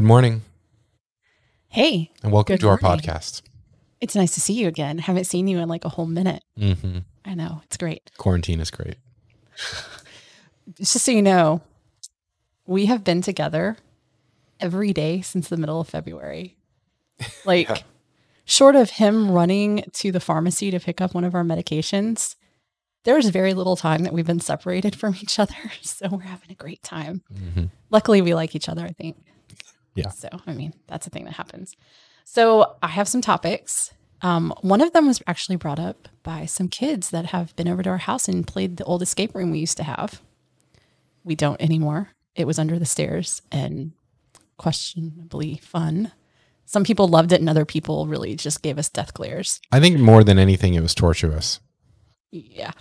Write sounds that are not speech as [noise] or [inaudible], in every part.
Good morning Hey, and welcome to our podcast. it's nice to see you again. Haven't seen you in like a whole minute. hmm I know, it's great. Quarantine is great. [laughs] Just so you know, we have been together every day since the middle of February. [laughs] Like, Yeah. short of him running to the pharmacy to pick up one of our medications, there's very little time that we've been separated [laughs] from each other. So we're having a great time. hmm Luckily, we like each other, I think. Yeah. So, I mean, that's a thing that happens. So, I have some topics. Um, one of them was actually brought up by some kids that have been over to our house and played the old escape room we used to have. We don't anymore. It was under the stairs and questionably fun. Some people loved it, and other people really just gave us death glares. I think more than anything, it was tortuous. Yeah.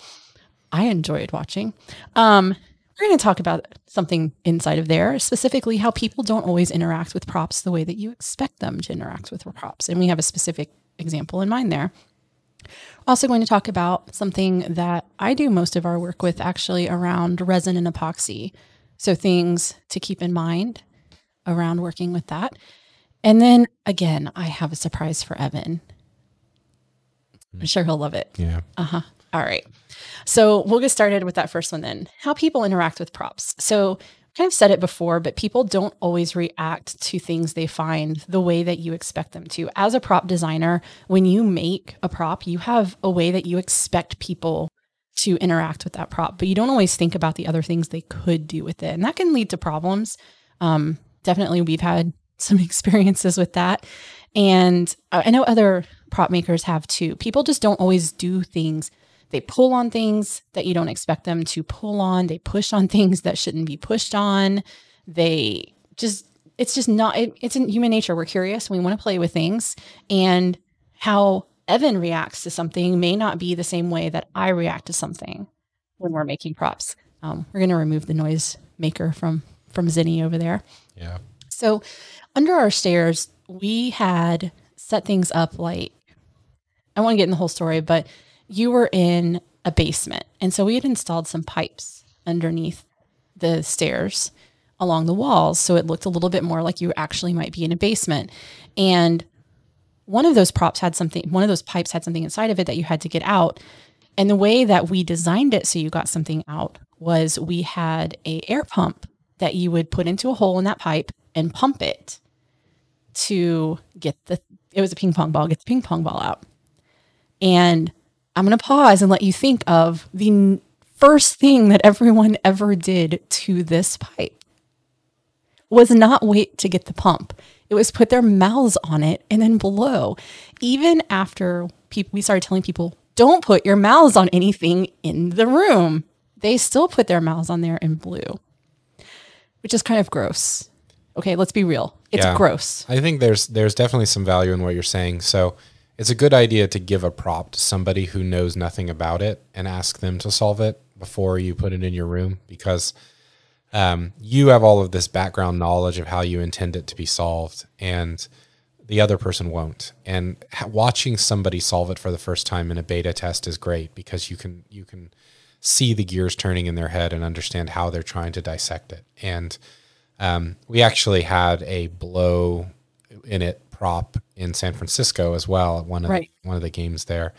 I enjoyed watching. Um, we're going to talk about something inside of there, specifically how people don't always interact with props the way that you expect them to interact with props. And we have a specific example in mind there. Also, going to talk about something that I do most of our work with actually around resin and epoxy. So, things to keep in mind around working with that. And then again, I have a surprise for Evan. I'm sure he'll love it. Yeah. Uh huh. All right. So we'll get started with that first one then. How people interact with props. So kind of said it before, but people don't always react to things they find the way that you expect them to. As a prop designer, when you make a prop, you have a way that you expect people to interact with that prop, but you don't always think about the other things they could do with it. And that can lead to problems. Um, definitely, we've had [laughs] some experiences with that. And I I know other prop makers have too. People just don't always do things. They pull on things that you don't expect them to pull on. They push on things that shouldn't be pushed on. They just, it's just not, it, it's in human nature. We're curious. We want to play with things. And how Evan reacts to something may not be the same way that I react to something when we're making props. Um, we're going to remove the noise maker from from Zinni over there. Yeah. So, under our stairs, we had set things up like I want to get in the whole story, but you were in a basement. And so we had installed some pipes underneath the stairs along the walls. So it looked a little bit more like you actually might be in a basement. And one of those props had something, one of those pipes had something inside of it that you had to get out. And the way that we designed it so you got something out was we had a air pump that you would put into a hole in that pipe and pump it to get the it was a ping pong ball, get the ping pong ball out. And I'm going to pause and let you think of the first thing that everyone ever did to this pipe was not wait to get the pump. It was put their mouths on it and then blow. Even after people we started telling people, don't put your mouths on anything in the room. They still put their mouths on there and blew. Which is kind of gross. Okay, let's be real. It's Yeah. gross. I think there's there's definitely some value in what you're saying. So it's a good idea to give a prop to somebody who knows nothing about it and ask them to solve it before you put it in your room because um, you have all of this background knowledge of how you intend it to be solved and the other person won't. And watching somebody solve it for the first time in a beta test is great because you can you can see the gears turning in their head and understand how they're trying to dissect it. And um, we actually had a blow in it prop in San Francisco as well at one of Right. one of the games there.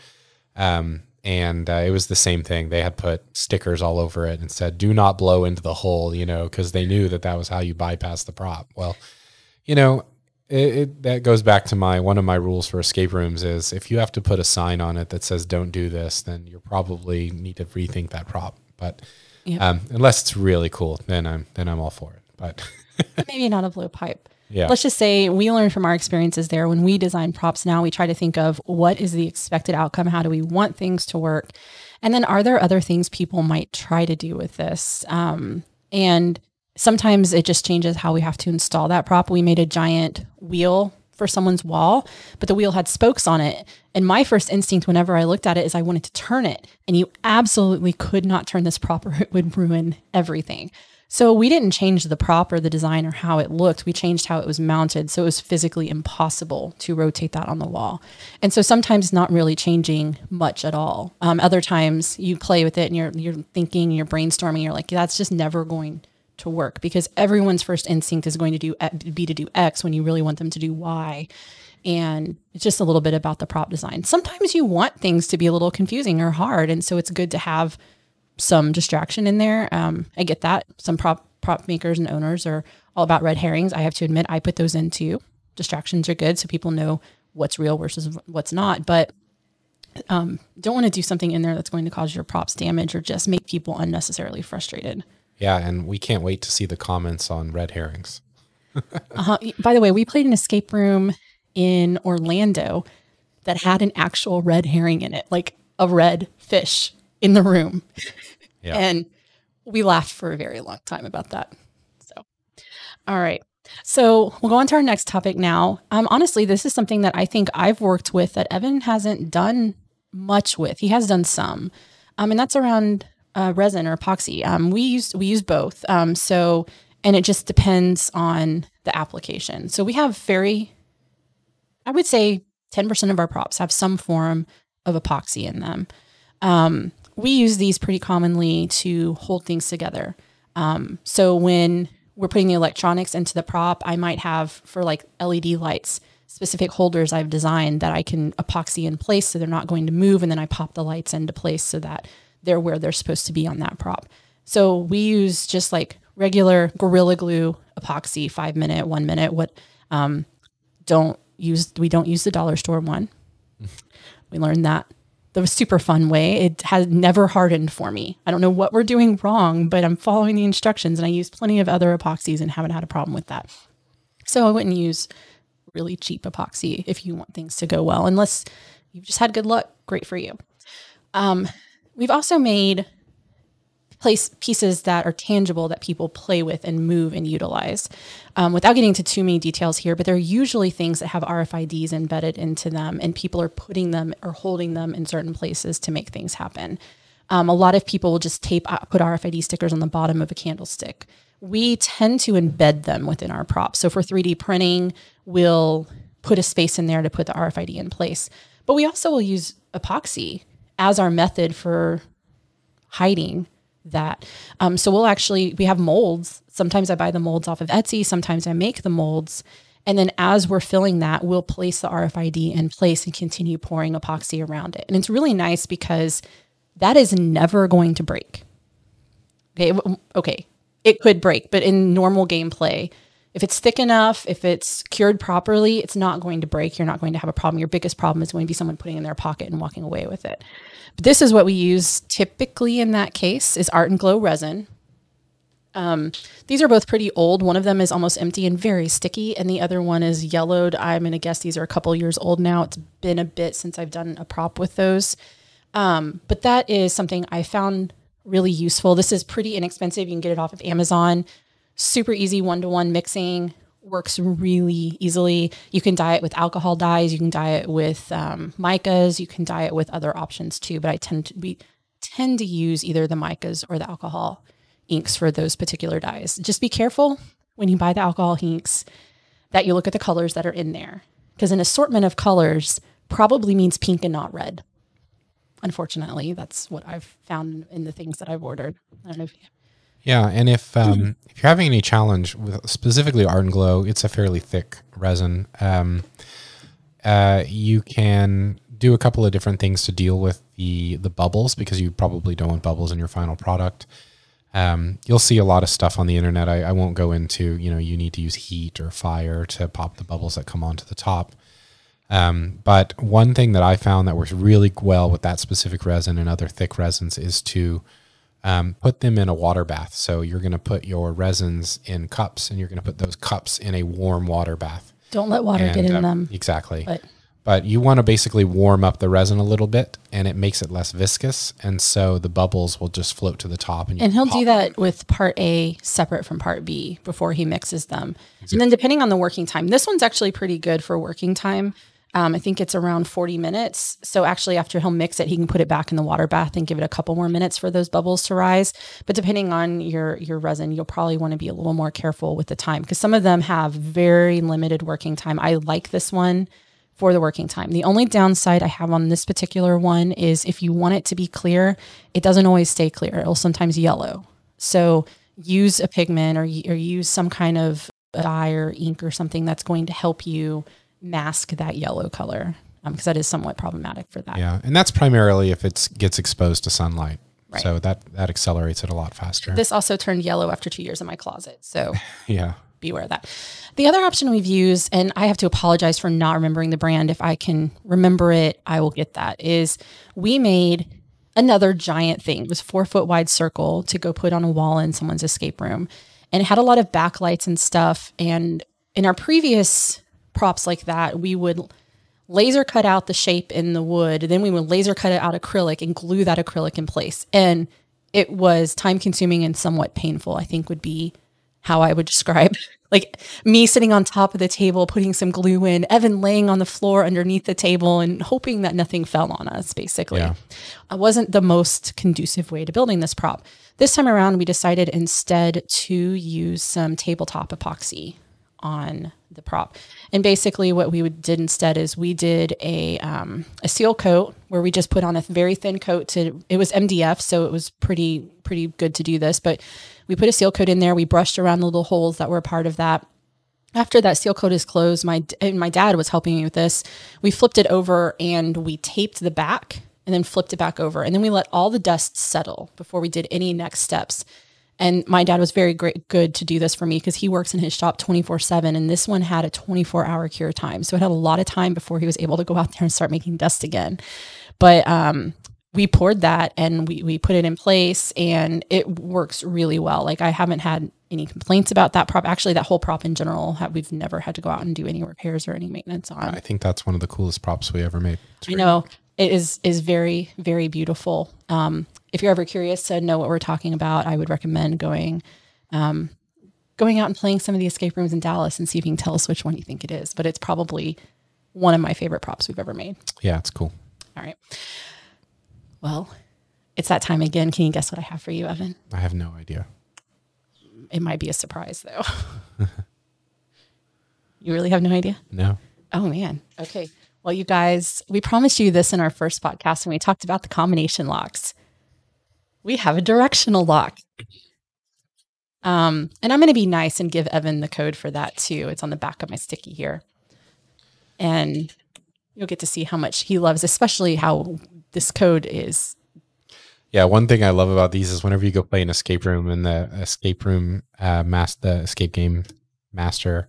Um, and uh, it was the same thing. They had put stickers all over it and said, "Do not blow into the hole," you know, because they knew that that was how you bypass the prop. Well, you know, it, it, that goes back to my one of my rules for escape rooms is if you have to put a sign on it that says "Don't do this," then you probably need to rethink that prop. But Yep. um, unless it's really cool, then I'm then I'm all for it. But Maybe not a blow pipe. Yeah, Let's just say we learned from our experiences there. When we design props now, we try to think of what is the expected outcome? How do we want things to work? And then are there other things people might try to do with this? Um, and sometimes it just changes how we have to install that prop. We made a giant wheel for someone's wall, but the wheel had spokes on it. And my first instinct whenever I looked at it is I wanted to turn it. And you absolutely could not turn this prop [laughs] or it would ruin everything. So we didn't change the prop or the design or how it looked. We changed how it was mounted. So it was physically impossible to rotate that on the wall. And so sometimes not really changing much at all. Um, other times you play with it and you're you're thinking, you're brainstorming, you're like, that's just never going to work because everyone's first instinct is going to do be to do X when you really want them to do Y. And it's just a little bit about the prop design. Sometimes you want things to be a little confusing or hard, and so it's good to have some distraction in there. Um, I get that. Some prop prop makers and owners are all about red herrings. I have to admit, I put those in too. Distractions are good, so people know what's real versus what's not. But um, don't want to do something in there that's going to cause your props damage or just make people unnecessarily frustrated. Yeah, and we can't wait to see the comments on red herrings. [laughs] uh-huh. By the way, we played an escape room in Orlando that had an actual red herring in it, like a red fish in the room. Yeah. And we laughed for a very long time about that. So, all right. So we'll go on to our next topic now. Um, honestly, this is something that I think I've worked with that Evan hasn't done much with. He has done some, um, and that's around uh, resin or epoxy. Um, we use we use both. Um, so and it just depends on the application. So we have very, I would say, ten percent of our props have some form of epoxy in them. Um, we use these pretty commonly to hold things together. Um, so when we're putting the electronics into the prop, I might have for like LED lights specific holders I've designed that I can epoxy in place so they're not going to move. And then I pop the lights into place so that they're where they're supposed to be on that prop. So we use just like regular Gorilla Glue epoxy, five minute, one minute. What um, don't use, we don't use the dollar store one. [laughs] we learned that the super fun way. It has never hardened for me. I don't know what we're doing wrong, but I'm following the instructions and I use plenty of other epoxies and haven't had a problem with that. So I wouldn't use really cheap epoxy if you want things to go well, unless you've just had good luck. Great for you. Um, we've also made place pieces that are tangible that people play with and move and utilize. Um, without getting into too many details here, but they're usually things that have RFIDs embedded into them, and people are putting them or holding them in certain places to make things happen. Um, a lot of people will just tape uh, put RFID stickers on the bottom of a candlestick we tend to embed them within our props. So for 3D printing, we'll put a space in there to put the RFID in place. But we also will use epoxy as our method for hiding that. Um, so we'll actually, we have molds. Sometimes I buy the molds off of Etsy, sometimes I make the molds. And then as we're filling that, we'll place the RFID in place and continue pouring epoxy around it. And it's really nice because that is never going to break. Okay. Okay it could break, but in normal gameplay, if it's thick enough, if it's cured properly, it's not going to break. You're not going to have a problem. Your biggest problem is going to be someone putting in their pocket and walking away with it. But this is what we use typically in that case is Art 'N Glow resin. Um, these are both pretty old. One of them is almost empty and very sticky, and the other one is yellowed. I'm going to guess these are a couple years old now. It's been a bit since I've done a prop with those. Um, but that is something I found really useful. This is pretty inexpensive. You can get it off of Amazon. Super easy one to one mixing, works really easily. You can dye it with alcohol dyes. You can dye it with um, micas. You can dye it with other options too. But I tend to we tend to use either the micas or the alcohol inks for those particular dyes. Just be careful when you buy the alcohol inks that you look at the colors that are in there because an assortment of colors probably means pink and not red unfortunately, that's what I've found in the things that I've ordered. I don't know if you yeah, and if [laughs] um, if you're having any challenge with specifically Art 'N Glow, it's a fairly thick resin. Um, uh, you can do a couple of different things to deal with the the bubbles because you probably don't want bubbles in your final product. Um, you'll see a lot of stuff on the internet. I, I, won't go into you know you need to use heat or fire to pop the bubbles that come onto the top. Um, but one thing that I found that works really well with that specific resin and other thick resins is to um, put them in a water bath. So you're going to put your resins in cups and you're going to put those cups in a warm water bath. Don't let water and, get in uh, them. Exactly. But, but you want to basically warm up the resin a little bit and it makes it less viscous. And so the bubbles will just float to the top. And, and he'll do that with part A separate from part B before he mixes them. Exactly. And then depending on the working time, this one's actually pretty good for working time um, I think it's around 40 minutes. So actually, after he'll mix it, he can put it back in the water bath and give it a couple more minutes for those bubbles to rise. But depending on your your resin, you'll probably want to be a little more careful with the time because some of them have very limited working time. I like this one for the working time. The only downside I have on this particular one is if you want it to be clear, it doesn't always stay clear. It'll sometimes yellow. So use a pigment or, or use some kind of dye or ink or something that's going to help you mask that yellow color because um, that is somewhat problematic for that. Yeah, and that's primarily if it gets exposed to sunlight. Right. So that that accelerates it a lot faster. This also turned yellow after two years in my closet. So [laughs] yeah, beware of that. The other option we've used, and I have to apologize for not remembering the brand. If I can remember it, I will get that. Is we made another giant thing. It was four foot wide circle to go put on a wall in someone's escape room, and it had a lot of backlights and stuff. And in our previous props like that, we would laser cut out the shape in the wood. Then we would laser cut it out acrylic and glue that acrylic in place. And it was time consuming and somewhat painful, I think would be how I would describe [laughs] like me sitting on top of the table, putting some glue in, Evan laying on the floor underneath the table and hoping that nothing fell on us, basically. Yeah. It wasn't the most conducive way to building this prop. This time around, we decided instead to use some tabletop epoxy on the prop. And basically, what we did instead is we did a um, a seal coat where we just put on a very thin coat to. It was MDF, so it was pretty pretty good to do this. But we put a seal coat in there. We brushed around the little holes that were part of that. After that seal coat is closed, my my dad was helping me with this. We flipped it over and we taped the back and then flipped it back over. And then we let all the dust settle before we did any next steps. And my dad was very great, good to do this for me because he works in his shop 24 seven. And this one had a 24 hour cure time. So it had a lot of time before he was able to go out there and start making dust again. But, um, we poured that and we, we put it in place and it works really well. Like I haven't had any complaints about that prop. Actually, that whole prop in general, we've never had to go out and do any repairs or any maintenance on. I think that's one of the coolest props we ever made. I know it is is very very beautiful. Um, if you're ever curious to know what we're talking about, I would recommend going um, going out and playing some of the escape rooms in Dallas and see if you can tell us which one you think it is. But it's probably one of my favorite props we've ever made. Yeah, it's cool. All right. Well, it's that time again. Can you guess what I have for you, Evan? I have no idea. It might be a surprise though. [laughs] you really have no idea? No. Oh man. Okay. Well, you guys, we promised you this in our first podcast when we talked about the combination locks we have a directional lock. Um, and I'm going to be nice and give Evan the code for that too. It's on the back of my sticky here. And you'll get to see how much he loves, especially how this code is. Yeah, one thing I love about these is whenever you go play an escape room and the escape room uh, master, the escape game master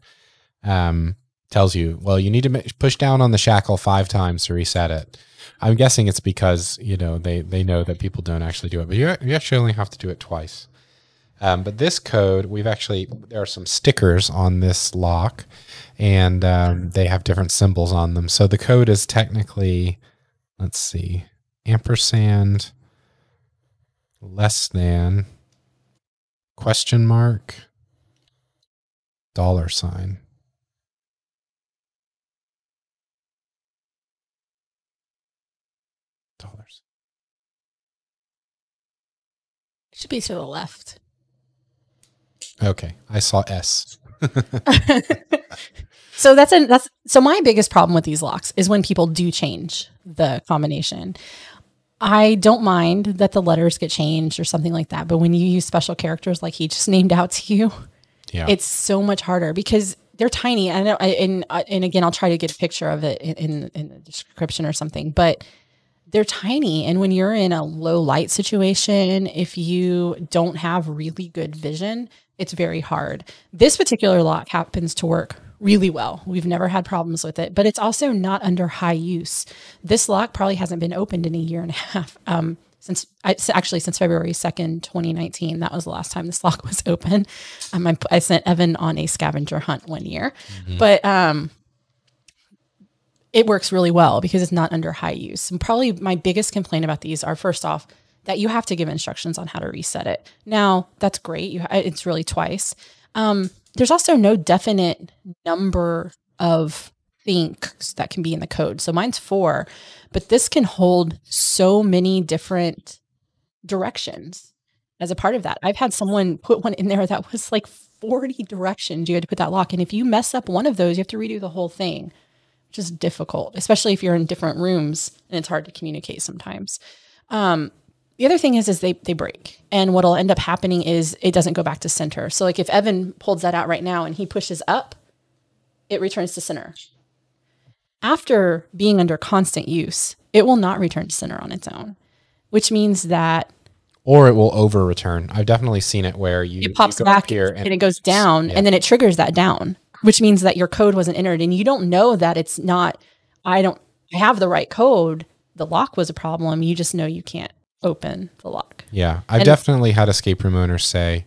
um, tells you, well, you need to push down on the shackle five times to reset it. I'm guessing it's because you know they they know that people don't actually do it, but you you actually only have to do it twice. Um, but this code, we've actually there are some stickers on this lock, and um, they have different symbols on them. So the code is technically, let's see, ampersand less than question mark dollar sign. Should be to the left. Okay, I saw S. [laughs] so that's a that's so my biggest problem with these locks is when people do change the combination. I don't mind that the letters get changed or something like that, but when you use special characters like he just [laughs] named out to you, yeah. it's so much harder because they're tiny. And and and again, I'll try to get a picture of it in in the description or something, but they're tiny. And when you're in a low light situation, if you don't have really good vision, it's very hard. This particular lock happens to work really well. We've never had problems with it, but it's also not under high use. This lock probably hasn't been opened in a year and a half. Um, since actually since February 2nd, 2019, that was the last time this lock [laughs] was open. Um, I, I, sent Evan on a scavenger hunt one year, mm-hmm. but um, it works really well because it's not under high use. And probably my biggest complaint about these are first off, that you have to give instructions on how to reset it. Now, that's great. You, it's really twice. Um, there's also no definite number of thinks that can be in the code. So mine's four, but this can hold so many different directions as a part of that. I've had someone put one in there that was like 40 directions you had to put that lock. And if you mess up one of those, you have to redo the whole thing is difficult, especially if you're in different rooms and it's hard to communicate sometimes. Um, the other thing is, is they they break, and what'll end up happening is it doesn't go back to center. So like if Evan pulls that out right now and he pushes up, it returns to center. After being under constant use, it will not return to center on its own, which means that or it will over return. I've definitely seen it where you it pops you back here and, it goes down, yeah. and then it triggers that down, which means that your code wasn't entered, and you don't know that it's not. I don't have the right code. The lock was a problem. You just know you can't open the lock. Yeah, I've And- definitely had escape room owners say,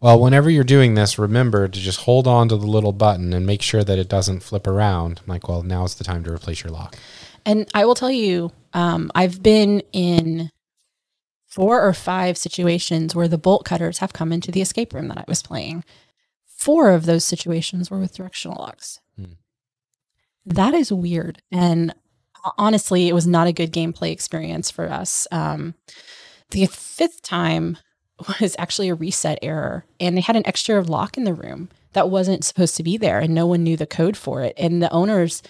"Well, whenever you're doing this, remember to just hold on to the little button and make sure that it doesn't flip around." I'm like, "Well, now's the time to replace your lock." And I will tell you, um, I've been in four or five situations where the bolt cutters have come into the escape room that I was playing. Four of those situations were with directional locks. Hmm. That is weird. And honestly, it was not a good gameplay experience for us. Um, the fifth time was actually a reset error, and they had an extra lock in the room that wasn't supposed to be there, and no one knew the code for it. And the owners,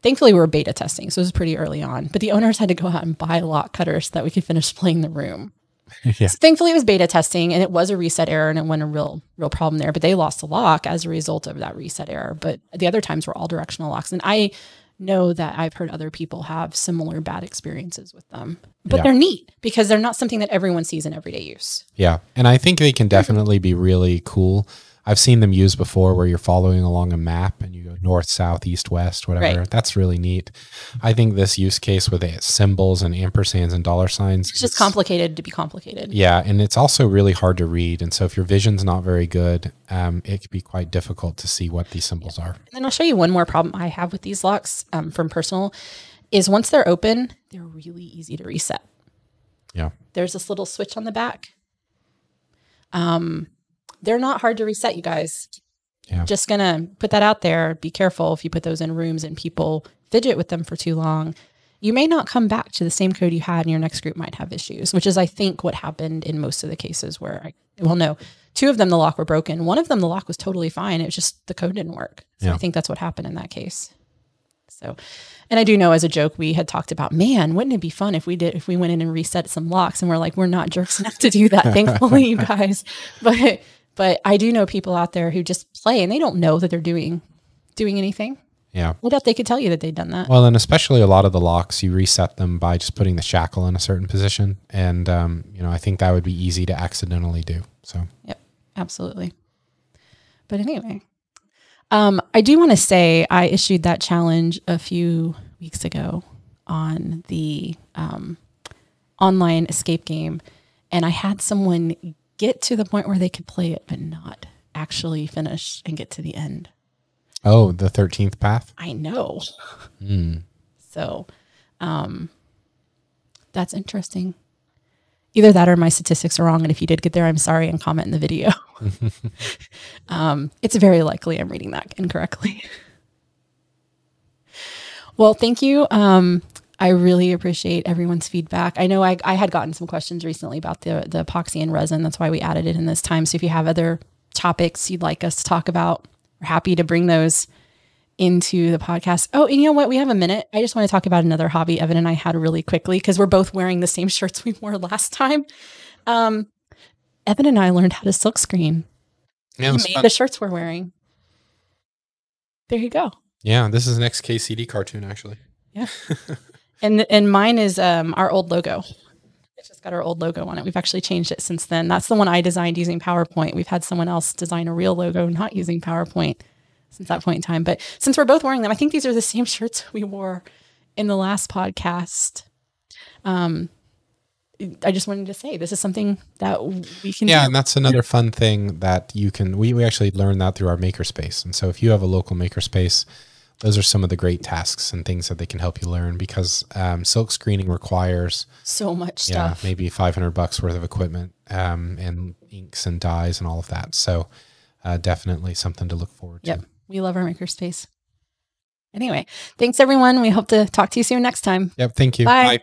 thankfully, we were beta testing, so it was pretty early on. But the owners had to go out and buy lock cutters so that we could finish [laughs] playing the room. [laughs] yeah, So thankfully, it was beta testing, and it was a reset error, and it wasn't a real, real problem there. But they lost the lock as a result of that reset error. But the other times were all directional locks, and I know that I've heard other people have similar bad experiences with them. But Yeah. they're neat because they're not something that everyone sees in everyday use. yeah, and I think they can definitely be really cool. I've seen them used before where you're following along a map and you go north, south, east, west, whatever. Right. That's really neat. I think this use case with the symbols and ampersands and dollar signs, It's just complicated to be complicated. Yeah, and it's also really hard to read. And so if your vision's not very good, um, it can be quite difficult to see what these symbols are. And then I'll show you one more problem I have with these locks um, from personal is once they're open, they're really easy to reset. Yeah. There's this little switch on the back. Um, they're not hard to reset, you guys. Yeah. Just gonna put that out there. Be careful if you put those in rooms and people fidget with them for too long. You may not come back to the same code you had, and your next group might have issues, which is, I think, what happened in most of the cases where I, well, no, two of them the lock were broken. One of them the lock was totally fine. It was just the code didn't work. So Yeah. I think that's what happened in that case. So, and I do know as a joke we had talked about, man, wouldn't it be fun if we did if we went in and reset some locks? And we're like, we're not jerks enough to do that, [laughs] thankfully, you guys. But but I do know people out there who just play and they don't know that they're doing doing anything. Yeah. I doubt they could tell you that they'd done that. Well, and especially a lot of the locks, you reset them by just putting the shackle in a certain position. And, um, you know, I think that would be easy to accidentally do. So, Yep, absolutely. But anyway, um, I do want to say I issued that challenge a few weeks ago on the um, online escape game, and I had someone get to the point where they could play it, but not actually finish and get to the end. oh, the 13th path. I know. Mm. So um, that's interesting. Either that or my statistics are wrong. And if you did get there, I'm sorry and comment in the video. [laughs] um, it's very likely I'm reading that incorrectly. [laughs] well, thank you. Um, I really appreciate everyone's feedback. I know I, I had gotten some questions recently about the, the epoxy and resin. That's why we added it in this time. So if you have other topics you'd like us to talk about, we're happy to bring those into the podcast. Oh, and you know what? We have a minute. I just want to talk about another hobby Evan and I had really quickly because we're both wearing the same [laughs] shirts we wore last time. Um, Evan and I learned how to silk screen. Yeah, made the shirts we're wearing. There you go. yeah, this is an XKCD cartoon, actually. [laughs] And and mine is um our old logo. It's just got our old logo on it. We've actually changed it since then. That's the one I designed using PowerPoint. We've had someone else design a real logo not using PowerPoint since that point in time. But since we're both wearing them, I think these are the same [laughs] shirts we wore in the last podcast. Um I just wanted to say this is something that we can Yeah, do. and that's another fun thing that you can. We, we actually learned that through our makerspace. And so if you have a local makerspace, those are some of the great tasks and things that they can help you learn because um, silk screening requires so much yeah stuff. maybe 500 bucks worth of equipment um, and inks and dyes and all of that. So uh, definitely something to look forward to. Yep. We love our makerspace. Anyway, thanks everyone. We hope to talk to you soon next time. Yep. Thank you. Bye.